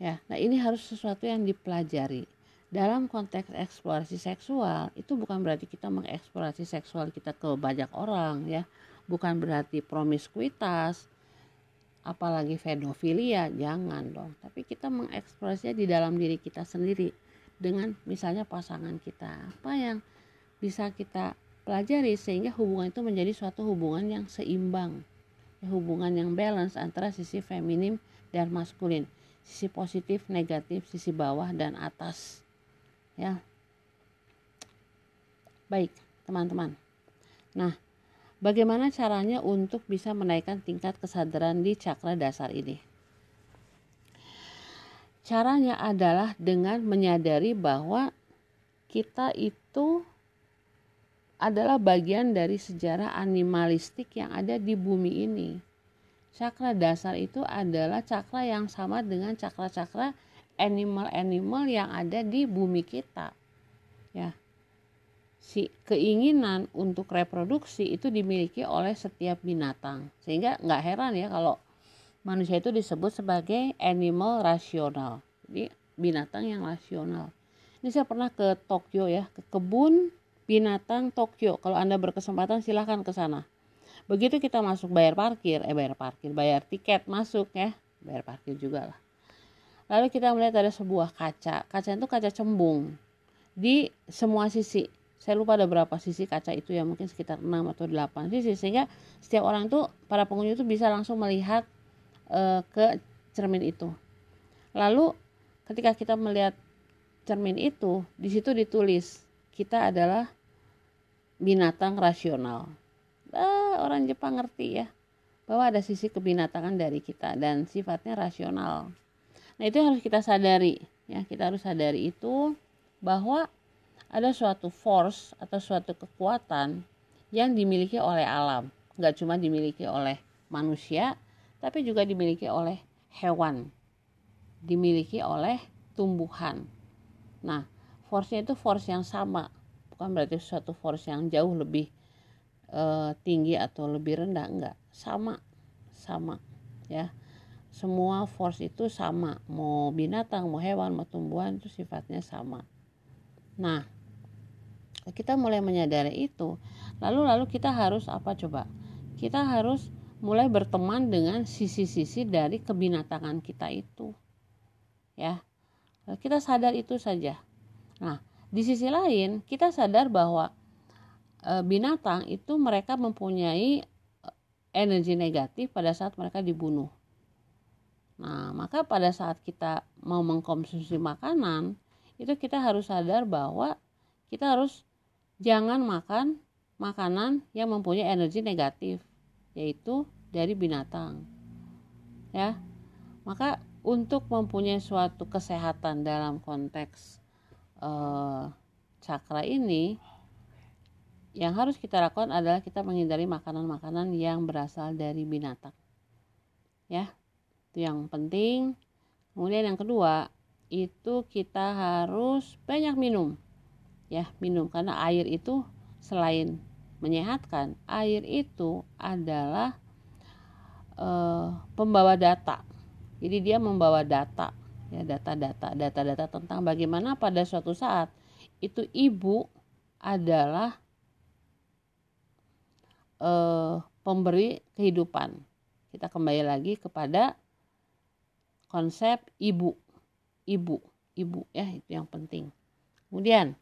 Ya, nah ini harus sesuatu yang dipelajari. Dalam konteks eksplorasi seksual itu bukan berarti kita mengeksplorasi seksual kita ke banyak orang ya. Bukan berarti promiskuitas, apalagi pedofilia jangan dong tapi kita mengekspresinya di dalam diri kita sendiri dengan misalnya pasangan kita apa yang bisa kita pelajari sehingga hubungan itu menjadi suatu hubungan yang seimbang hubungan yang balance antara sisi feminim dan maskulin sisi positif negatif sisi bawah dan atas ya baik teman-teman nah Bagaimana caranya untuk bisa menaikkan tingkat kesadaran di cakra dasar ini? Caranya adalah dengan menyadari bahwa kita itu adalah bagian dari sejarah animalistik yang ada di bumi ini. Cakra dasar itu adalah cakra yang sama dengan cakra-cakra animal-animal yang ada di bumi kita. Ya. Si keinginan untuk reproduksi itu dimiliki oleh setiap binatang. Sehingga nggak heran ya kalau manusia itu disebut sebagai animal rasional. Jadi binatang yang rasional. Ini saya pernah ke Tokyo ya ke kebun binatang Tokyo. Kalau anda berkesempatan silahkan ke sana begitu kita masuk bayar parkir eh bayar parkir bayar tiket masuk ya bayar parkir juga lah. Lalu kita melihat ada sebuah kaca. Kaca itu kaca cembung. Di semua sisi. Saya lupa ada berapa sisi kaca itu ya mungkin sekitar 6 atau 8 sisi. Sehingga setiap orang itu para pengunjung itu bisa langsung melihat e, ke cermin itu. Lalu ketika kita melihat cermin itu di situ ditulis kita adalah binatang rasional ah, orang Jepang ngerti ya bahwa ada sisi kebinatangan dari kita dan sifatnya rasional. Nah itu yang harus kita sadari ya. Kita harus sadari itu bahwa ada suatu force atau suatu kekuatan yang dimiliki oleh alam. Nggak cuma dimiliki oleh manusia tapi juga dimiliki oleh hewan. Dimiliki oleh tumbuhan. Nah force-nya itu force yang sama bukan berarti suatu force yang jauh lebih uh, tinggi atau lebih rendah enggak. Sama sama ya. Semua force itu sama. Mau binatang mau hewan mau tumbuhan itu sifatnya sama. Nah kita mulai menyadari itu. Lalu lalu kita harus apa coba? Kita harus mulai berteman dengan sisi-sisi dari kebinatangan kita itu ya. Kita sadar itu saja. Nah di sisi lain kita sadar bahwa binatang itu mereka mempunyai e, energi negatif pada saat mereka dibunuh. Nah maka pada saat kita mau mengkonsumsi makanan itu kita harus sadar bahwa kita harus jangan makan makanan yang mempunyai energi negatif yaitu dari binatang. Ya maka untuk mempunyai suatu kesehatan dalam konteks uh, cakra ini yang harus kita lakukan adalah kita menghindari makanan-makanan yang berasal dari binatang. Ya itu yang penting. Kemudian yang kedua itu kita harus banyak minum. Ya minum. Karena air itu selain menyehatkan air itu adalah uh, pembawa data. Jadi dia membawa data. Ya data-data data-data tentang bagaimana pada suatu saat itu ibu adalah uh, pemberi kehidupan kita kembali lagi kepada konsep ibu ibu ibu ya itu yang penting kemudian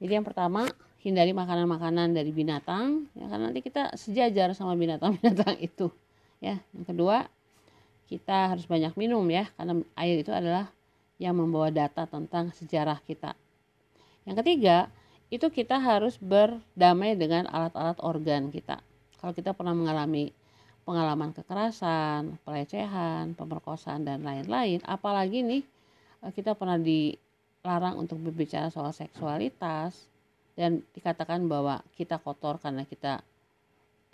jadi yang pertama hindari makanan-makanan dari binatang ya karena nanti kita sejajar sama binatang-binatang itu. Ya, yang kedua kita harus banyak minum ya karena air itu adalah yang membawa data tentang sejarah kita. Yang ketiga, itu kita harus berdamai dengan alat-alat organ kita. Kalau kita pernah mengalami pengalaman kekerasan, pelecehan, pemerkosaan dan lain-lain, apalagi nih eh, kita pernah dilarang untuk berbicara soal seksualitas dan dikatakan bahwa kita kotor karena kita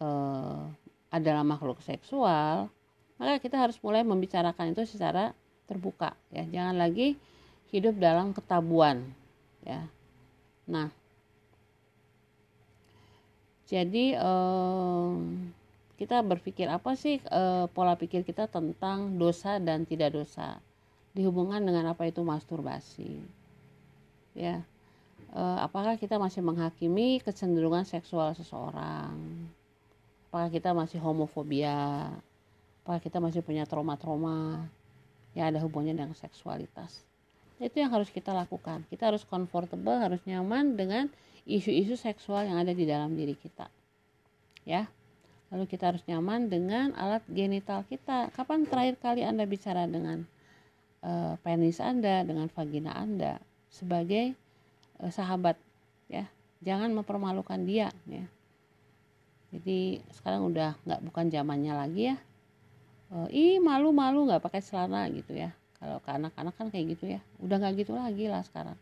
uh, adalah makhluk seksual, maka kita harus mulai membicarakan itu secara terbuka ya. Jangan lagi hidup dalam ketabuan ya. Nah, jadi eh, kita berpikir apa sih eh, pola pikir kita tentang dosa dan tidak dosa? Dihubungkan dengan apa itu masturbasi? Ya eh, apakah kita masih menghakimi kecenderungan seksual seseorang? Apakah kita masih homofobia? Apakah kita masih punya trauma-trauma? Yang ada hubungannya dengan seksualitas. Itu yang harus kita lakukan. Kita harus comfortable harus nyaman dengan isu-isu seksual yang ada di dalam diri kita ya Lalu kita harus nyaman dengan alat genital kita. Kapan terakhir kali Anda bicara dengan uh, penis Anda, dengan vagina Anda sebagai uh, sahabat ya. Jangan mempermalukan dia ya. Jadi sekarang udah nggak bukan zamannya lagi ya. Uh, ih malu-malu nggak pakai celana gitu ya. Kalau ke anak-anak kan kayak gitu ya. Udah nggak gitu lagi lah sekarang.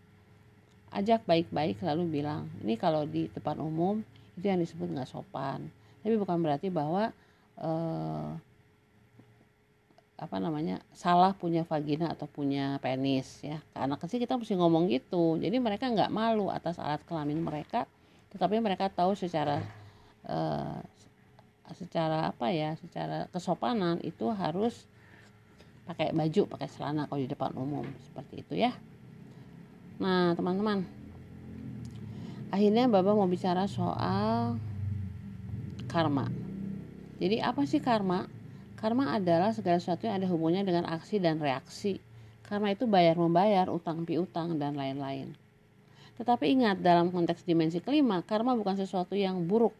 Ajak baik-baik lalu bilang, ini kalau di depan umum itu yang disebut nggak sopan. Tapi bukan berarti bahwa eh, apa namanya salah punya vagina atau punya penis ya. Karena kecil kita mesti ngomong gitu. Jadi mereka nggak malu atas alat kelamin mereka tetapi mereka tahu secara eh, secara apa ya secara kesopanan itu harus pakai baju pakai celana kalau di depan umum. Seperti itu ya nah teman-teman akhirnya bapak mau bicara soal karma. Jadi apa sih karma? Karma adalah segala sesuatu yang ada hubungannya dengan aksi dan reaksi. Karma itu bayar membayar, utang piutang dan lain-lain. Tetapi ingat dalam konteks dimensi kelima, karma bukan sesuatu yang buruk.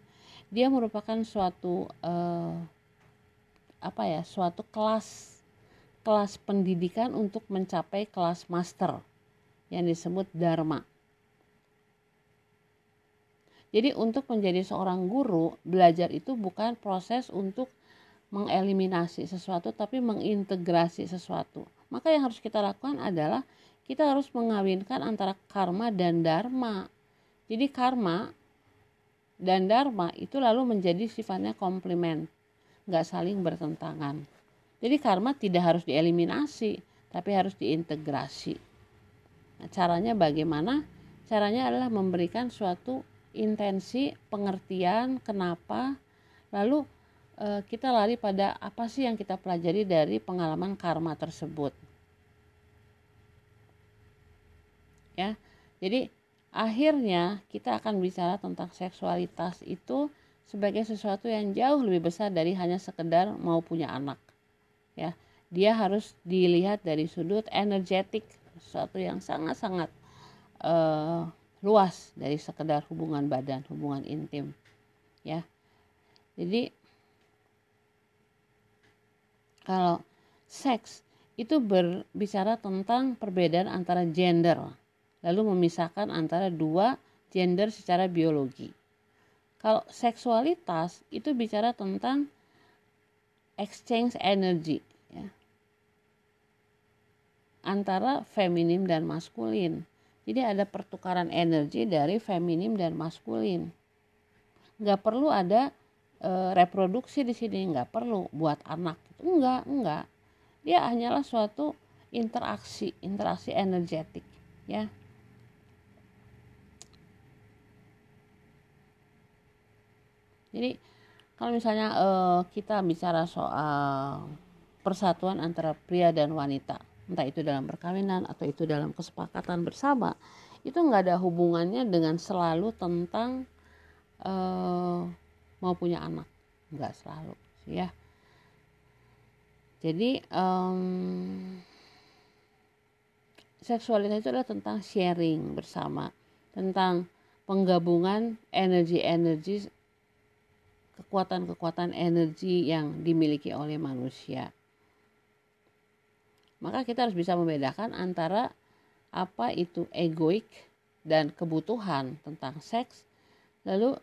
Dia merupakan suatu uh, apa ya, suatu kelas kelas pendidikan untuk mencapai kelas master yang disebut dharma. Jadi untuk menjadi seorang guru, belajar itu bukan proses untuk mengeliminasi sesuatu tapi mengintegrasi sesuatu. Maka yang harus kita lakukan adalah kita harus mengawinkan antara karma dan dharma. Jadi karma dan dharma itu lalu menjadi sifatnya komplement, nggak saling bertentangan. Jadi karma tidak harus dieliminasi, tapi harus diintegrasi. Caranya bagaimana? Caranya adalah memberikan suatu intensi pengertian kenapa. Lalu e, kita lari pada apa sih yang kita pelajari dari pengalaman karma tersebut. Ya jadi akhirnya kita akan bicara tentang seksualitas itu sebagai sesuatu yang jauh lebih besar dari hanya sekedar mau punya anak. Ya dia harus dilihat dari sudut energetik sesuatu yang sangat-sangat uh, luas dari sekedar hubungan badan, hubungan intim. Ya. Jadi kalau seks itu berbicara tentang perbedaan antara gender, lalu memisahkan antara dua gender secara biologi. Kalau seksualitas itu bicara tentang exchange energy. Antara feminim dan maskulin. Jadi ada pertukaran energi dari feminim dan maskulin. Nggak perlu ada e, reproduksi di sini, nggak perlu buat anak. Enggak, enggak. Dia hanyalah suatu interaksi, interaksi energetik, ya. Jadi kalau misalnya e, kita bicara soal persatuan antara pria dan wanita, entah itu dalam perkawinan atau itu dalam kesepakatan bersama itu nggak ada hubungannya dengan selalu tentang uh, mau punya anak. Nggak selalu ya. Jadi um, seksualitas itu adalah tentang sharing bersama tentang penggabungan energi-energi kekuatan-kekuatan energi yang dimiliki oleh manusia maka kita harus bisa membedakan antara apa itu egoik dan kebutuhan tentang seks lalu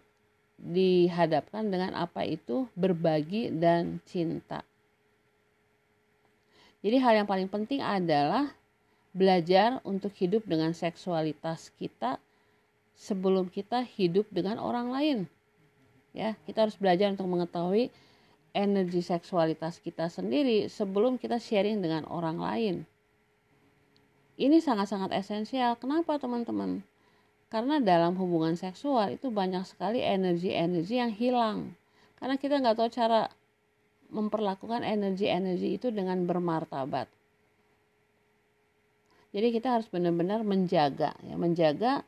dihadapkan dengan apa itu berbagi dan cinta. Jadi hal yang paling penting adalah belajar untuk hidup dengan seksualitas kita sebelum kita hidup dengan orang lain. Ya, kita harus belajar untuk mengetahui energi seksualitas kita sendiri sebelum kita sharing dengan orang lain. Ini sangat-sangat esensial. Kenapa teman-teman? Karena dalam hubungan seksual itu banyak sekali energi-energi yang hilang. Karena kita nggak tahu cara memperlakukan energi-energi itu dengan bermartabat. Jadi kita harus benar-benar menjaga, ya, menjaga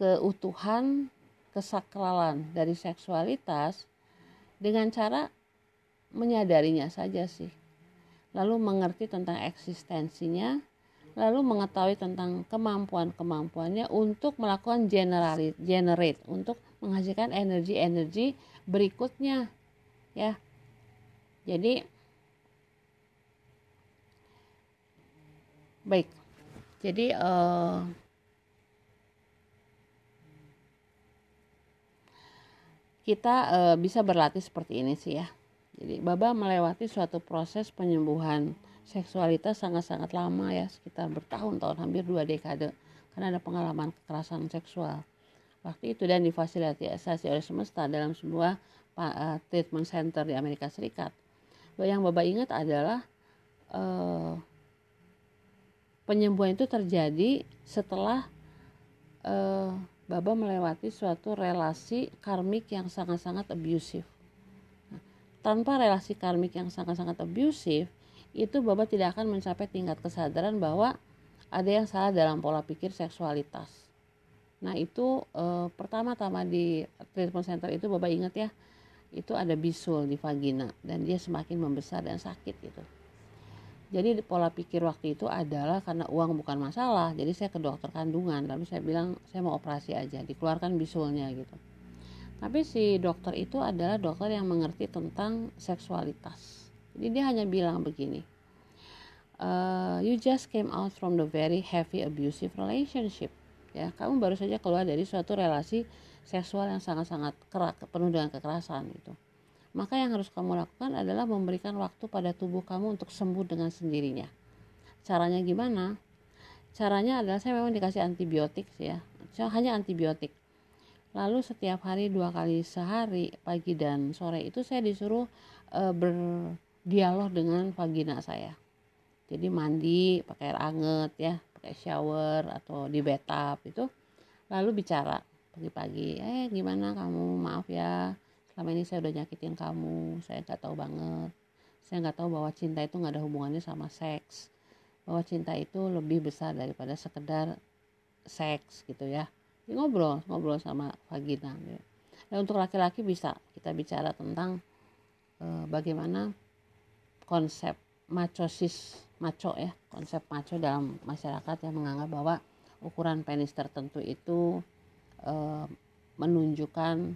keutuhan, kesakralan dari seksualitas dengan cara menyadarinya saja sih. Lalu mengerti tentang eksistensinya, lalu mengetahui tentang kemampuan-kemampuannya untuk melakukan generate, generate untuk menghasilkan energi-energi berikutnya ya. Jadi baik. Jadi uh, kita uh, bisa berlatih seperti ini sih ya jadi Baba melewati suatu proses penyembuhan seksualitas sangat-sangat lama ya, sekitar bertahun-tahun, hampir dua dekade. Karena ada pengalaman kekerasan seksual. Waktu itu dan difasilitasi oleh semesta dalam sebuah uh, treatment center di Amerika Serikat. Yang Baba ingat adalah uh, penyembuhan itu terjadi setelah uh, Baba melewati suatu relasi karmik yang sangat-sangat abusive tanpa relasi karmik yang sangat-sangat abusive, itu Bapak tidak akan mencapai tingkat kesadaran bahwa ada yang salah dalam pola pikir seksualitas. Nah itu eh, pertama-tama di treatment center itu Bapak ingat ya, itu ada bisul di vagina dan dia semakin membesar dan sakit gitu. Jadi pola pikir waktu itu adalah karena uang bukan masalah, jadi saya ke dokter kandungan, lalu saya bilang saya mau operasi aja, dikeluarkan bisulnya gitu tapi si dokter itu adalah dokter yang mengerti tentang seksualitas. Jadi dia hanya bilang begini uh, you just came out from the very heavy abusive relationship. Ya kamu baru saja keluar dari suatu relasi seksual yang sangat-sangat kerak penuh dengan kekerasan gitu. Maka yang harus kamu lakukan adalah memberikan waktu pada tubuh kamu untuk sembuh dengan sendirinya. Caranya gimana? Caranya adalah saya memang dikasih antibiotik ya. Hanya antibiotik Lalu setiap hari dua kali sehari pagi dan sore itu saya disuruh e, berdialog dengan vagina saya. Jadi mandi pakai air anget ya, pakai shower atau di bathtub itu. Lalu bicara pagi-pagi, eh gimana kamu maaf ya selama ini saya udah nyakitin kamu, saya nggak tahu banget. Saya nggak tahu bahwa cinta itu nggak ada hubungannya sama seks. Bahwa cinta itu lebih besar daripada sekedar seks gitu ya ngobrol ngobrol sama vagina gitu. dan untuk laki-laki bisa kita bicara tentang e, bagaimana konsep macosis maco ya konsep maco dalam masyarakat yang menganggap bahwa ukuran penis tertentu itu e, menunjukkan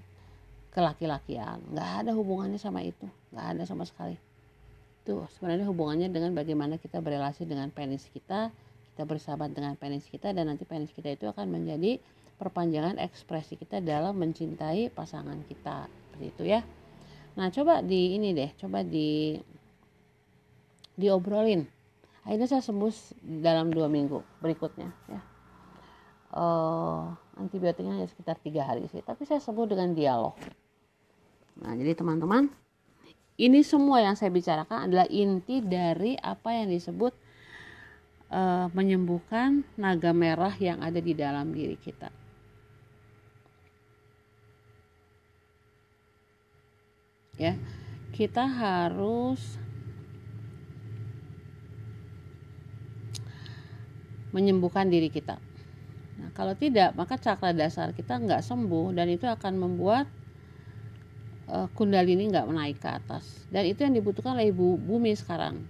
kelaki-lakian nggak ada hubungannya sama itu nggak ada sama sekali itu sebenarnya hubungannya dengan bagaimana kita berrelasi dengan penis kita kita bersahabat dengan penis kita dan nanti penis kita itu akan menjadi perpanjangan ekspresi kita dalam mencintai pasangan kita. Seperti itu ya. Nah coba di ini deh coba di diobrolin. Akhirnya saya sembuh dalam dua minggu berikutnya ya. Uh, antibiotiknya hanya sekitar tiga hari sih tapi saya sembuh dengan dialog. Nah jadi teman-teman ini semua yang saya bicarakan adalah inti dari apa yang disebut uh, menyembuhkan naga merah yang ada di dalam diri kita. Ya. Kita harus menyembuhkan diri kita. Nah kalau tidak maka cakra dasar kita nggak sembuh dan itu akan membuat uh, kundalini nggak menaik ke atas. Dan itu yang dibutuhkan oleh ibu bumi sekarang.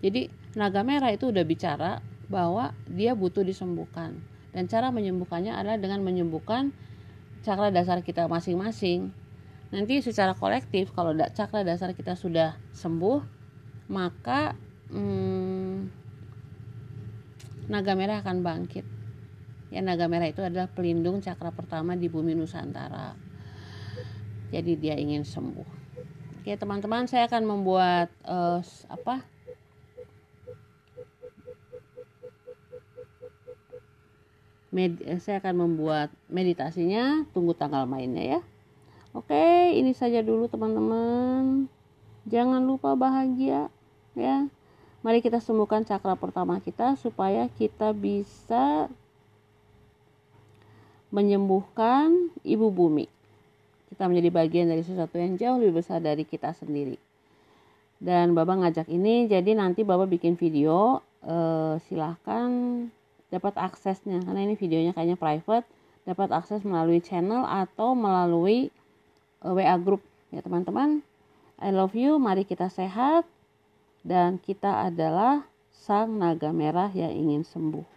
Jadi naga merah itu udah bicara bahwa dia butuh disembuhkan. Dan cara menyembuhkannya adalah dengan menyembuhkan cakra dasar kita masing-masing nanti secara kolektif kalau cakra dasar kita sudah sembuh maka hmm, naga merah akan bangkit. Ya naga merah itu adalah pelindung cakra pertama di bumi Nusantara. Jadi dia ingin sembuh. Oke teman-teman saya akan membuat uh, apa? Med saya akan membuat meditasinya. Tunggu tanggal mainnya ya oke ini saja dulu teman-teman. Jangan lupa bahagia ya. Mari kita sembuhkan cakra pertama kita supaya kita bisa menyembuhkan ibu bumi. Kita menjadi bagian dari sesuatu yang jauh lebih besar dari kita sendiri. Dan Baba ngajak ini jadi nanti Baba bikin video eh, silahkan dapat aksesnya. Karena ini videonya kayaknya private dapat akses melalui channel atau melalui WA group. Ya teman-teman I love you mari kita sehat dan kita adalah sang naga merah yang ingin sembuh